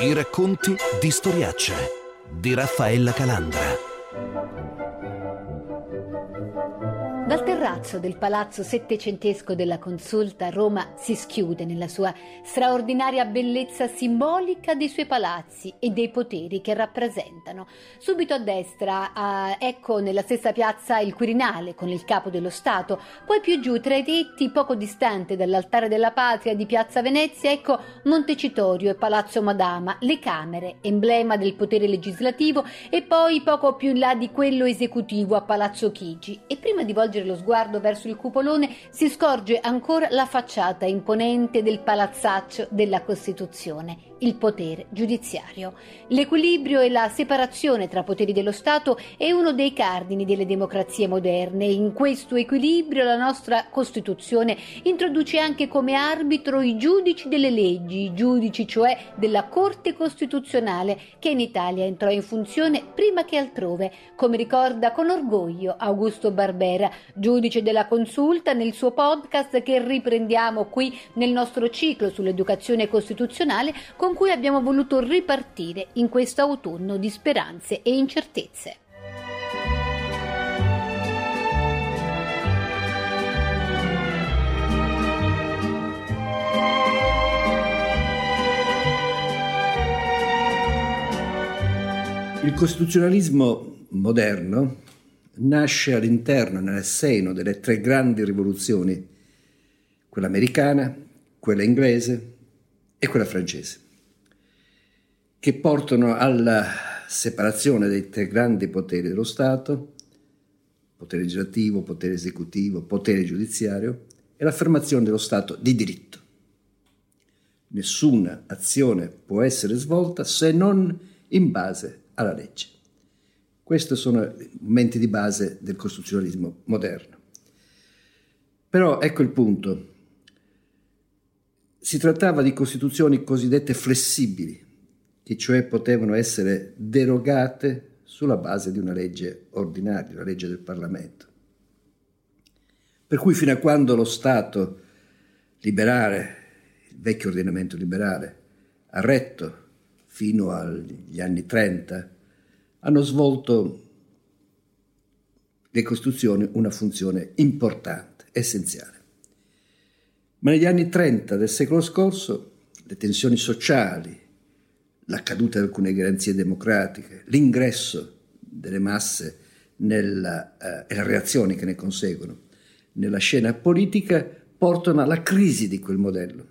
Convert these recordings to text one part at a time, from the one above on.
I racconti di Storiaccia di Raffaella Calandra. Terrazzo del palazzo settecentesco della Consulta Roma si schiude nella sua straordinaria bellezza simbolica dei suoi palazzi e dei poteri che rappresentano. Subito a destra, a, ecco nella stessa piazza il Quirinale con il capo dello Stato, poi più giù tra i tetti, poco distante dall'altare della patria di piazza Venezia, ecco Montecitorio e Palazzo Madama, le Camere, emblema del potere legislativo, e poi poco più in là di quello esecutivo a Palazzo Chigi. E prima di volgere lo sguardo verso il cupolone si scorge ancora la facciata imponente del palazzaccio della Costituzione, il potere giudiziario. L'equilibrio e la separazione tra poteri dello Stato è uno dei cardini delle democrazie moderne. In questo equilibrio la nostra Costituzione introduce anche come arbitro i giudici delle leggi, i giudici cioè della Corte Costituzionale che in Italia entrò in funzione prima che altrove, come ricorda con orgoglio Augusto Barbera, giudice della consulta, nel suo podcast che riprendiamo qui nel nostro ciclo sull'educazione costituzionale con cui abbiamo voluto ripartire in questo autunno di speranze e incertezze. Il costituzionalismo moderno nasce all'interno, nel seno delle tre grandi rivoluzioni, quella americana, quella inglese e quella francese, che portano alla separazione dei tre grandi poteri dello Stato, potere legislativo, potere esecutivo, potere giudiziario, e l'affermazione dello Stato di diritto. Nessuna azione può essere svolta se non in base alla legge. Questi sono i momenti di base del costituzionalismo moderno. Però ecco il punto. Si trattava di costituzioni cosiddette flessibili, che cioè potevano essere derogate sulla base di una legge ordinaria, una legge del Parlamento. Per cui fino a quando lo Stato liberale, il vecchio ordinamento liberale, ha retto fino agli anni 30, hanno svolto le Costituzioni una funzione importante, essenziale. Ma negli anni 30 del secolo scorso le tensioni sociali, la caduta di alcune garanzie democratiche, l'ingresso delle masse nella, eh, e le reazioni che ne conseguono nella scena politica portano alla crisi di quel modello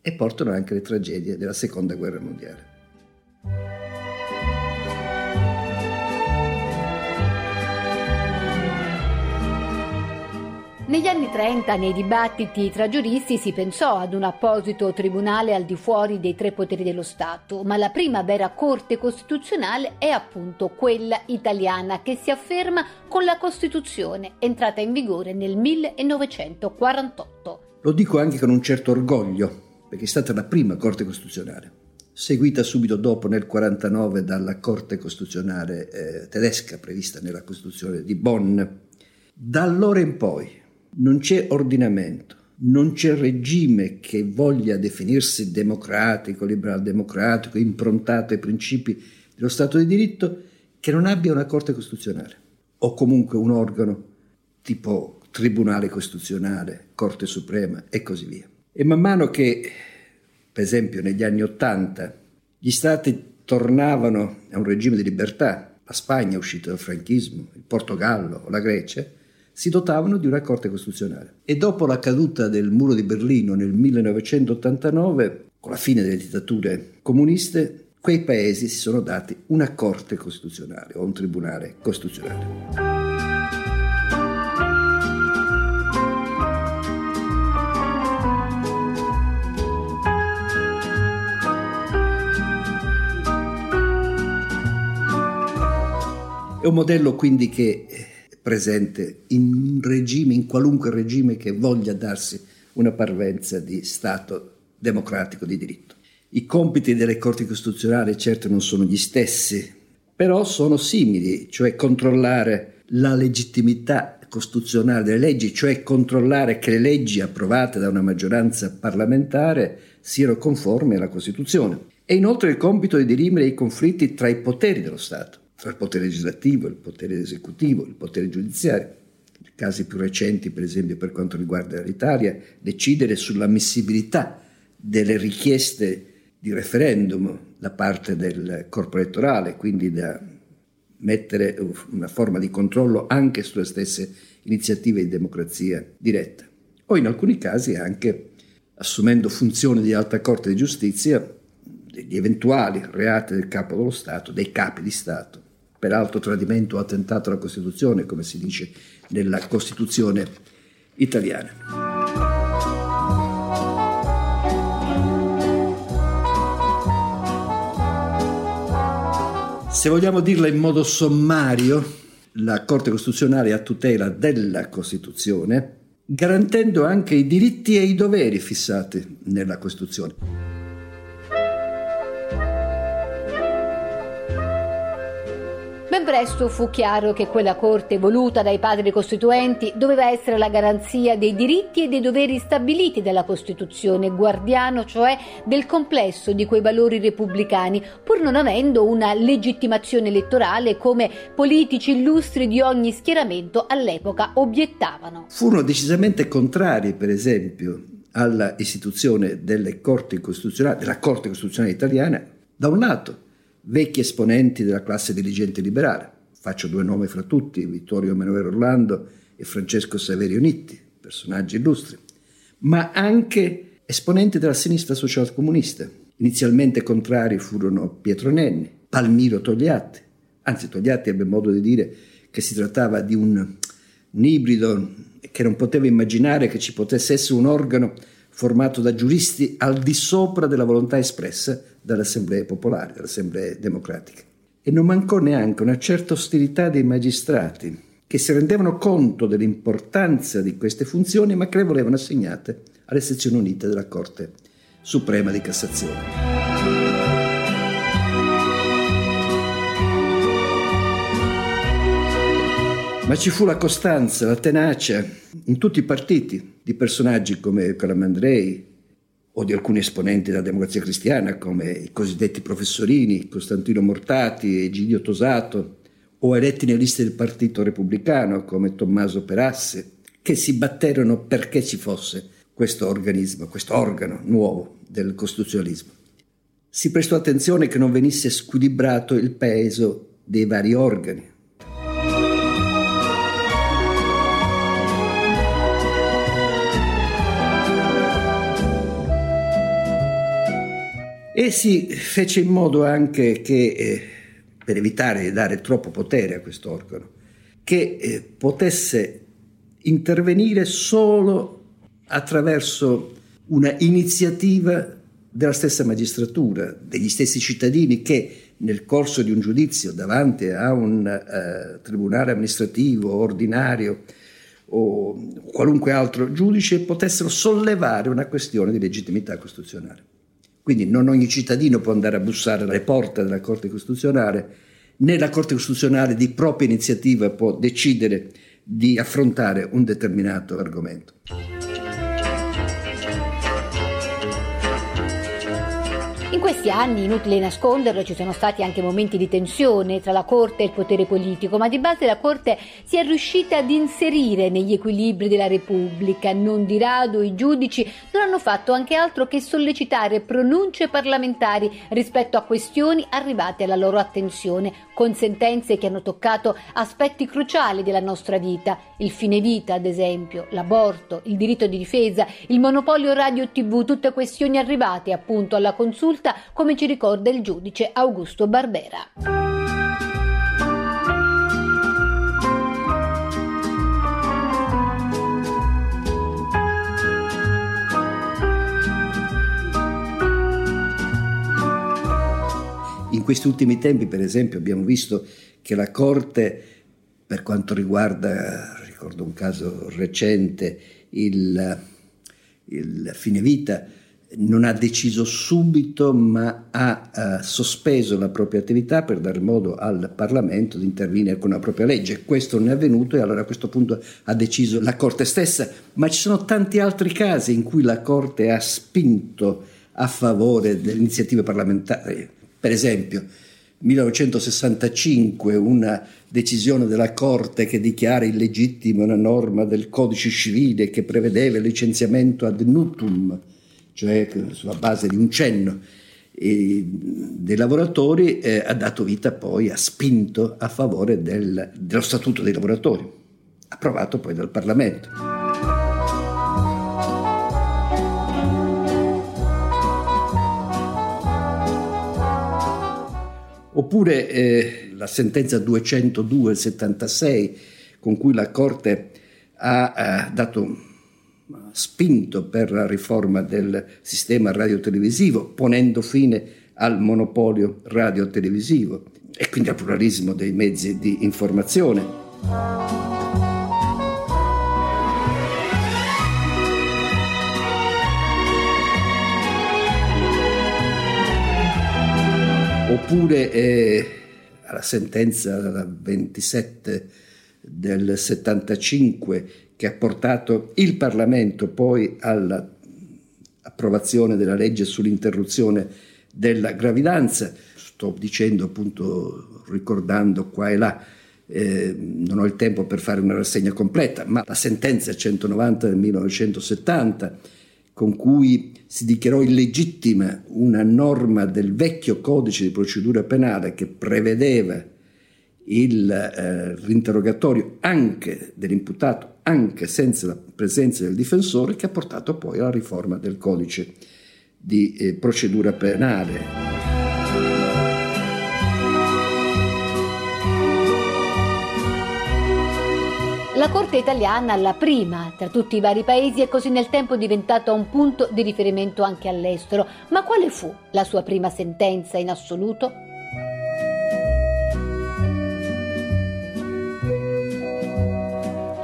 e portano anche alle tragedie della seconda guerra mondiale. Negli anni 30, nei dibattiti tra giuristi, si pensò ad un apposito tribunale al di fuori dei tre poteri dello Stato, ma la prima vera Corte Costituzionale è appunto quella italiana che si afferma con la Costituzione, entrata in vigore nel 1948. Lo dico anche con un certo orgoglio, perché è stata la prima Corte Costituzionale, seguita subito dopo nel 1949 dalla Corte Costituzionale eh, tedesca prevista nella Costituzione di Bonn. Da allora in poi non c'è ordinamento, non c'è regime che voglia definirsi democratico, liberal democratico, improntato ai principi dello Stato di diritto, che non abbia una Corte Costituzionale o comunque un organo tipo Tribunale Costituzionale, Corte Suprema e così via. E man mano che, per esempio, negli anni Ottanta gli Stati tornavano a un regime di libertà, la Spagna è uscita dal franchismo, il Portogallo, la Grecia, si dotavano di una Corte Costituzionale. E dopo la caduta del muro di Berlino nel 1989, con la fine delle dittature comuniste, quei paesi si sono dati una Corte Costituzionale o un Tribunale Costituzionale. È un modello quindi che presente in un regime, in qualunque regime che voglia darsi una parvenza di Stato democratico di diritto. I compiti delle Corti Costituzionali certo non sono gli stessi, però sono simili, cioè controllare la legittimità costituzionale delle leggi, cioè controllare che le leggi approvate da una maggioranza parlamentare siano conformi alla Costituzione e inoltre il compito di dirimere i conflitti tra i poteri dello Stato, tra il potere legislativo, il potere esecutivo, il potere giudiziario. I casi più recenti, per esempio per quanto riguarda l'Italia, decidere sull'ammissibilità delle richieste di referendum da parte del corpo elettorale, quindi da mettere una forma di controllo anche sulle stesse iniziative di democrazia diretta. O in alcuni casi anche assumendo funzioni di alta corte di giustizia degli eventuali reati del capo dello Stato, dei capi di Stato, peraltro tradimento o attentato alla Costituzione, come si dice nella Costituzione italiana. Se vogliamo dirla in modo sommario, la Corte Costituzionale a tutela della Costituzione, garantendo anche i diritti e i doveri fissati nella Costituzione. Presto fu chiaro che quella corte voluta dai padri costituenti doveva essere la garanzia dei diritti e dei doveri stabiliti dalla Costituzione, guardiano cioè del complesso di quei valori repubblicani, pur non avendo una legittimazione elettorale come politici illustri di ogni schieramento all'epoca obiettavano. Furono decisamente contrari, per esempio, alla istituzione delle corti costituzionali, della Corte Costituzionale italiana, da un lato vecchi esponenti della classe dirigente liberale. Faccio due nomi fra tutti, Vittorio Emanuele Orlando e Francesco Saverio Nitti, personaggi illustri, ma anche esponenti della sinistra socialcomunista. Inizialmente contrari furono Pietro Nenni, Palmiro Togliatti, anzi Togliatti ebbe modo di dire che si trattava di un, un ibrido che non poteva immaginare che ci potesse essere un organo formato da giuristi al di sopra della volontà espressa dalle assemblee popolari, dalle assemblee democratiche. E non mancò neanche una certa ostilità dei magistrati, che si rendevano conto dell'importanza di queste funzioni, ma che le volevano assegnate alle sezioni unite della Corte Suprema di Cassazione. Ma ci fu la costanza, la tenacia in tutti i partiti di personaggi come Calamandrei, o di alcuni esponenti della democrazia cristiana come i cosiddetti professorini, Costantino Mortati, Egidio Tosato, o eletti nelle liste del Partito Repubblicano come Tommaso Perasse, che si batterono perché ci fosse questo organismo, questo organo nuovo del costituzionalismo. Si prestò attenzione che non venisse squilibrato il peso dei vari organi, E si fece in modo anche che, eh, per evitare di dare troppo potere a questo organo, che eh, potesse intervenire solo attraverso una iniziativa della stessa magistratura, degli stessi cittadini che nel corso di un giudizio davanti a un uh, tribunale amministrativo ordinario o qualunque altro giudice potessero sollevare una questione di legittimità costituzionale. Quindi non ogni cittadino può andare a bussare alle porte della Corte Costituzionale, né la Corte Costituzionale di propria iniziativa può decidere di affrontare un determinato argomento. In questi anni, inutile nasconderlo, ci sono stati anche momenti di tensione tra la Corte e il potere politico, ma di base la Corte si è riuscita ad inserire negli equilibri della Repubblica. Non di rado i giudici non hanno fatto anche altro che sollecitare pronunce parlamentari rispetto a questioni arrivate alla loro attenzione, con sentenze che hanno toccato aspetti cruciali della nostra vita, il fine vita ad esempio, l'aborto, il diritto di difesa, il monopolio radio-tv, tutte questioni arrivate appunto alla consulta, come ci ricorda il giudice Augusto Barbera. In questi ultimi tempi, per esempio, abbiamo visto che la Corte, per quanto riguarda, ricordo un caso recente, il, il fine vita, non ha deciso subito, ma ha uh, sospeso la propria attività per dare modo al Parlamento di intervenire con una propria legge. Questo non è avvenuto e allora a questo punto ha deciso la Corte stessa, ma ci sono tanti altri casi in cui la Corte ha spinto a favore delle iniziative parlamentari. Per esempio, 1965 una decisione della Corte che dichiara illegittima una norma del codice civile che prevedeva il licenziamento ad nutum, cioè sulla base di un cenno dei lavoratori, eh, ha dato vita poi, ha spinto a favore del, dello Statuto dei lavoratori, approvato poi dal Parlamento. Oppure eh, la sentenza 202 76 con cui la Corte ha eh, dato spinto per la riforma del sistema radiotelevisivo, ponendo fine al monopolio radiotelevisivo e quindi al pluralismo dei mezzi di informazione. Oppure eh, alla sentenza 27 del 75 che ha portato il Parlamento poi all'approvazione della legge sull'interruzione della gravidanza. Sto dicendo appunto, ricordando qua e là, eh, non ho il tempo per fare una rassegna completa, ma la sentenza 190 del 1970 con cui si dichiarò illegittima una norma del vecchio codice di procedura penale che prevedeva il, eh, l'interrogatorio anche dell'imputato, anche senza la presenza del difensore, che ha portato poi alla riforma del codice di eh, procedura penale. La Corte italiana, la prima tra tutti i vari paesi, è così nel tempo diventata un punto di riferimento anche all'estero. Ma quale fu la sua prima sentenza in assoluto?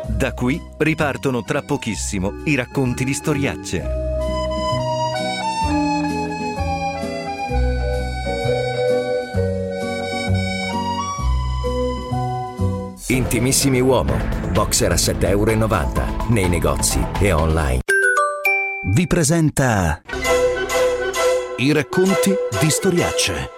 Da qui ripartono tra pochissimo i racconti di storiacce. Intimissimi Uomo, boxer a 7,90 euro nei negozi e online. Vi presenta i racconti di storiacce.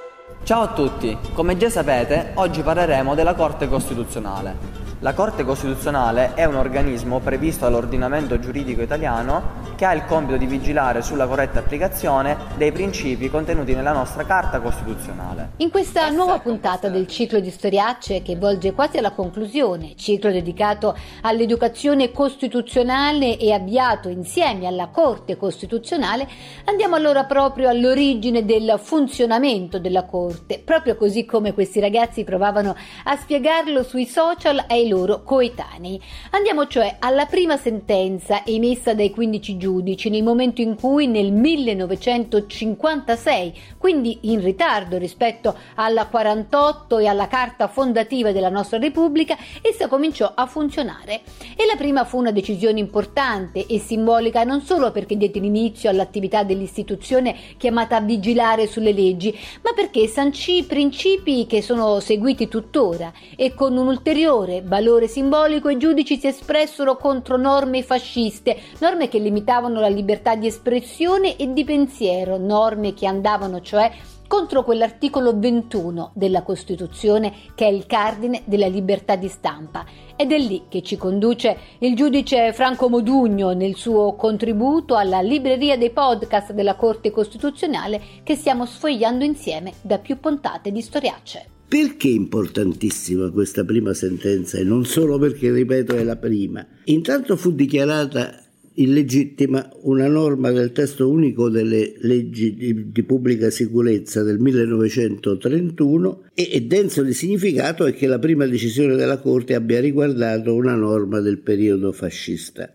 Ciao a tutti, come già sapete, oggi parleremo della Corte Costituzionale. La Corte Costituzionale è un organismo previsto dall'ordinamento giuridico italiano che ha il compito di vigilare sulla corretta applicazione dei principi contenuti nella nostra Carta Costituzionale. In questa nuova puntata del ciclo di storiacce che volge quasi alla conclusione, ciclo dedicato all'educazione costituzionale e avviato insieme alla Corte Costituzionale, andiamo allora proprio all'origine del funzionamento della Corte, proprio così come questi ragazzi provavano a spiegarlo sui social ai loro coetanei. Andiamo cioè alla prima sentenza emessa dai 15 giudici nel momento in cui nel 1956, quindi in ritardo rispetto alla 48 e alla carta fondativa della nostra Repubblica, essa cominciò a funzionare. E la prima fu una decisione importante e simbolica non solo perché diede l'inizio all'attività dell'istituzione chiamata a vigilare sulle leggi, ma perché sancì principi che sono seguiti tuttora e con un ulteriore valore simbolico i giudici si espressero contro norme fasciste, norme che limitavano la libertà di espressione e di pensiero, norme che andavano cioè contro quell'articolo 21 della Costituzione che è il cardine della libertà di stampa. Ed è lì che ci conduce il giudice Franco Modugno nel suo contributo alla libreria dei podcast della Corte Costituzionale che stiamo sfogliando insieme da più puntate di Storiacce. Perché è importantissima questa prima sentenza e non solo perché, ripeto, è la prima? Intanto fu dichiarata illegittima una norma del testo unico delle leggi di, di pubblica sicurezza del 1931 e, e denso di significato è che la prima decisione della Corte abbia riguardato una norma del periodo fascista.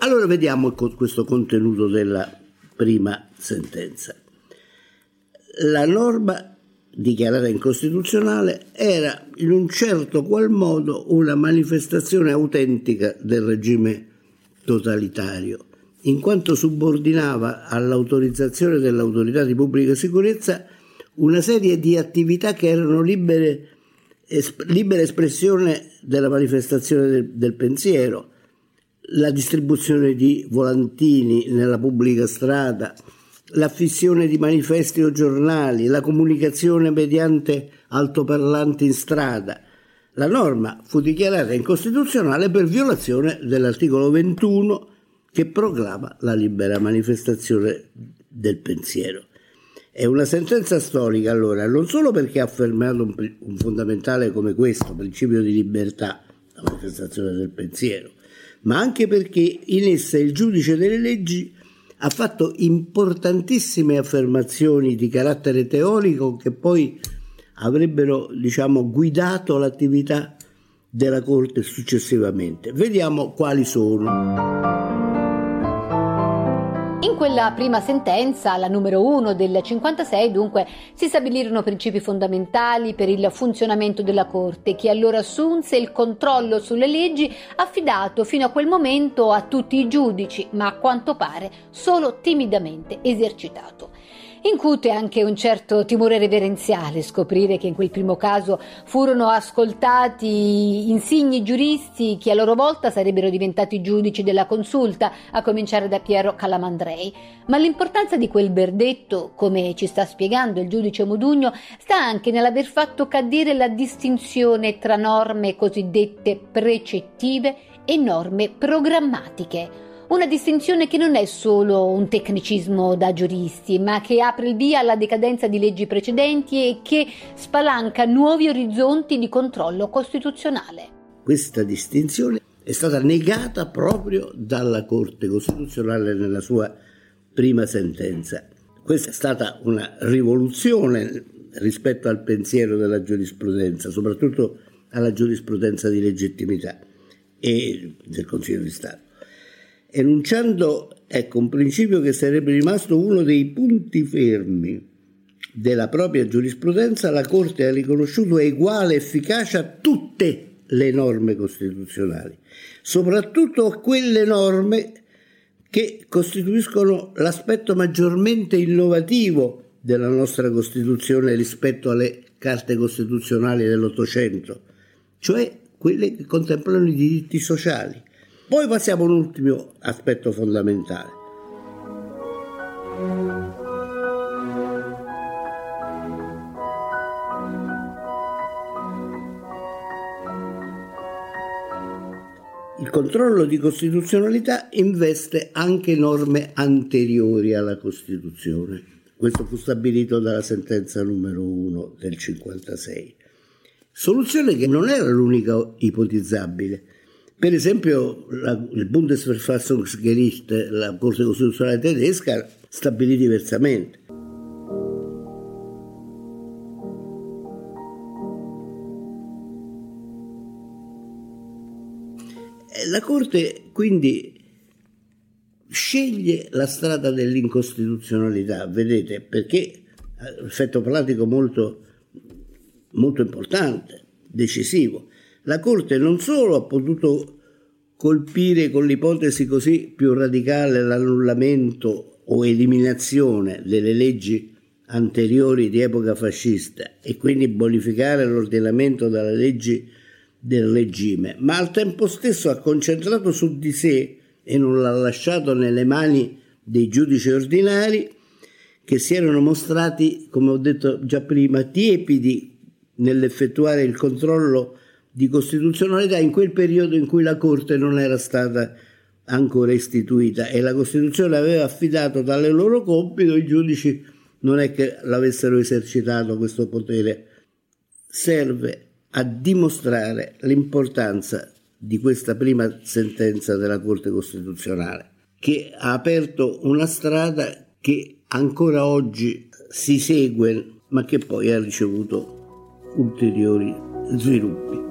Allora vediamo questo contenuto della prima sentenza. La norma dichiarata incostituzionale era in un certo qual modo una manifestazione autentica del regime totalitario, in quanto subordinava all'autorizzazione dell'autorità di pubblica sicurezza una serie di attività che erano libere esp- libera espressione della manifestazione del, del pensiero, la distribuzione di volantini nella pubblica strada, l'affissione di manifesti o giornali, la comunicazione mediante altoparlanti in strada. La norma fu dichiarata incostituzionale per violazione dell'articolo 21 che proclama la libera manifestazione del pensiero. È una sentenza storica allora, non solo perché ha affermato un, un fondamentale come questo, principio di libertà, la manifestazione del pensiero, ma anche perché in essa il giudice delle leggi ha fatto importantissime affermazioni di carattere teorico che poi avrebbero diciamo, guidato l'attività della Corte successivamente. Vediamo quali sono. In quella prima sentenza, la numero 1 del 56, dunque, si stabilirono principi fondamentali per il funzionamento della Corte, che allora assunse il controllo sulle leggi affidato fino a quel momento a tutti i giudici, ma a quanto pare solo timidamente esercitato. Incute anche un certo timore reverenziale scoprire che in quel primo caso furono ascoltati insigni giuristi che a loro volta sarebbero diventati giudici della consulta, a cominciare da Piero Calamandrei. Ma l'importanza di quel verdetto, come ci sta spiegando il giudice Modugno, sta anche nell'aver fatto cadere la distinzione tra norme cosiddette precettive e norme programmatiche una distinzione che non è solo un tecnicismo da giuristi, ma che apre il via alla decadenza di leggi precedenti e che spalanca nuovi orizzonti di controllo costituzionale. Questa distinzione è stata negata proprio dalla Corte Costituzionale nella sua prima sentenza. Questa è stata una rivoluzione rispetto al pensiero della giurisprudenza, soprattutto alla giurisprudenza di legittimità e del Consiglio di Stato enunciando ecco, un principio che sarebbe rimasto uno dei punti fermi della propria giurisprudenza, la Corte ha riconosciuto uguale efficacia a tutte le norme costituzionali, soprattutto a quelle norme che costituiscono l'aspetto maggiormente innovativo della nostra Costituzione rispetto alle carte costituzionali dell'Ottocento, cioè quelle che contemplano i diritti sociali. Poi passiamo a un ultimo aspetto fondamentale. Il controllo di costituzionalità investe anche norme anteriori alla Costituzione. Questo fu stabilito dalla sentenza numero 1 del 56. Soluzione che non era l'unica ipotizzabile per esempio, la, il Bundesverfassungsgericht, la Corte Costituzionale tedesca, stabilì diversamente. La Corte quindi sceglie la strada dell'incostituzionalità, vedete, perché un effetto pratico molto, molto importante, decisivo la Corte non solo ha potuto colpire con l'ipotesi così più radicale l'annullamento o eliminazione delle leggi anteriori di epoca fascista e quindi bonificare l'ordinamento dalle leggi del regime, ma al tempo stesso ha concentrato su di sé e non l'ha lasciato nelle mani dei giudici ordinari che si erano mostrati, come ho detto già prima, tiepidi nell'effettuare il controllo di costituzionalità in quel periodo in cui la Corte non era stata ancora istituita e la Costituzione aveva affidato tale loro compito, i giudici non è che l'avessero esercitato questo potere. Serve a dimostrare l'importanza di questa prima sentenza della Corte Costituzionale, che ha aperto una strada che ancora oggi si segue, ma che poi ha ricevuto ulteriori sviluppi.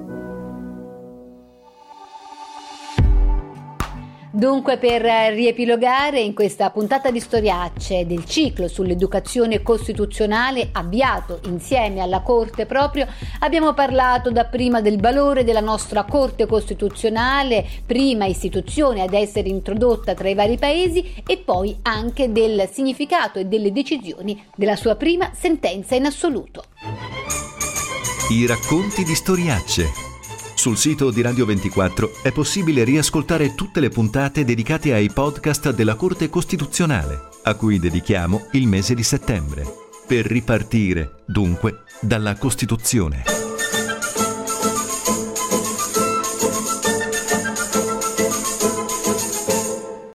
Dunque, per riepilogare in questa puntata di storiacce del ciclo sull'educazione costituzionale avviato insieme alla Corte proprio, abbiamo parlato dapprima del valore della nostra Corte Costituzionale, prima istituzione ad essere introdotta tra i vari paesi, e poi anche del significato e delle decisioni della sua prima sentenza in assoluto. I racconti di storiacce. Sul sito di Radio 24 è possibile riascoltare tutte le puntate dedicate ai podcast della Corte Costituzionale, a cui dedichiamo il mese di settembre, per ripartire, dunque, dalla Costituzione.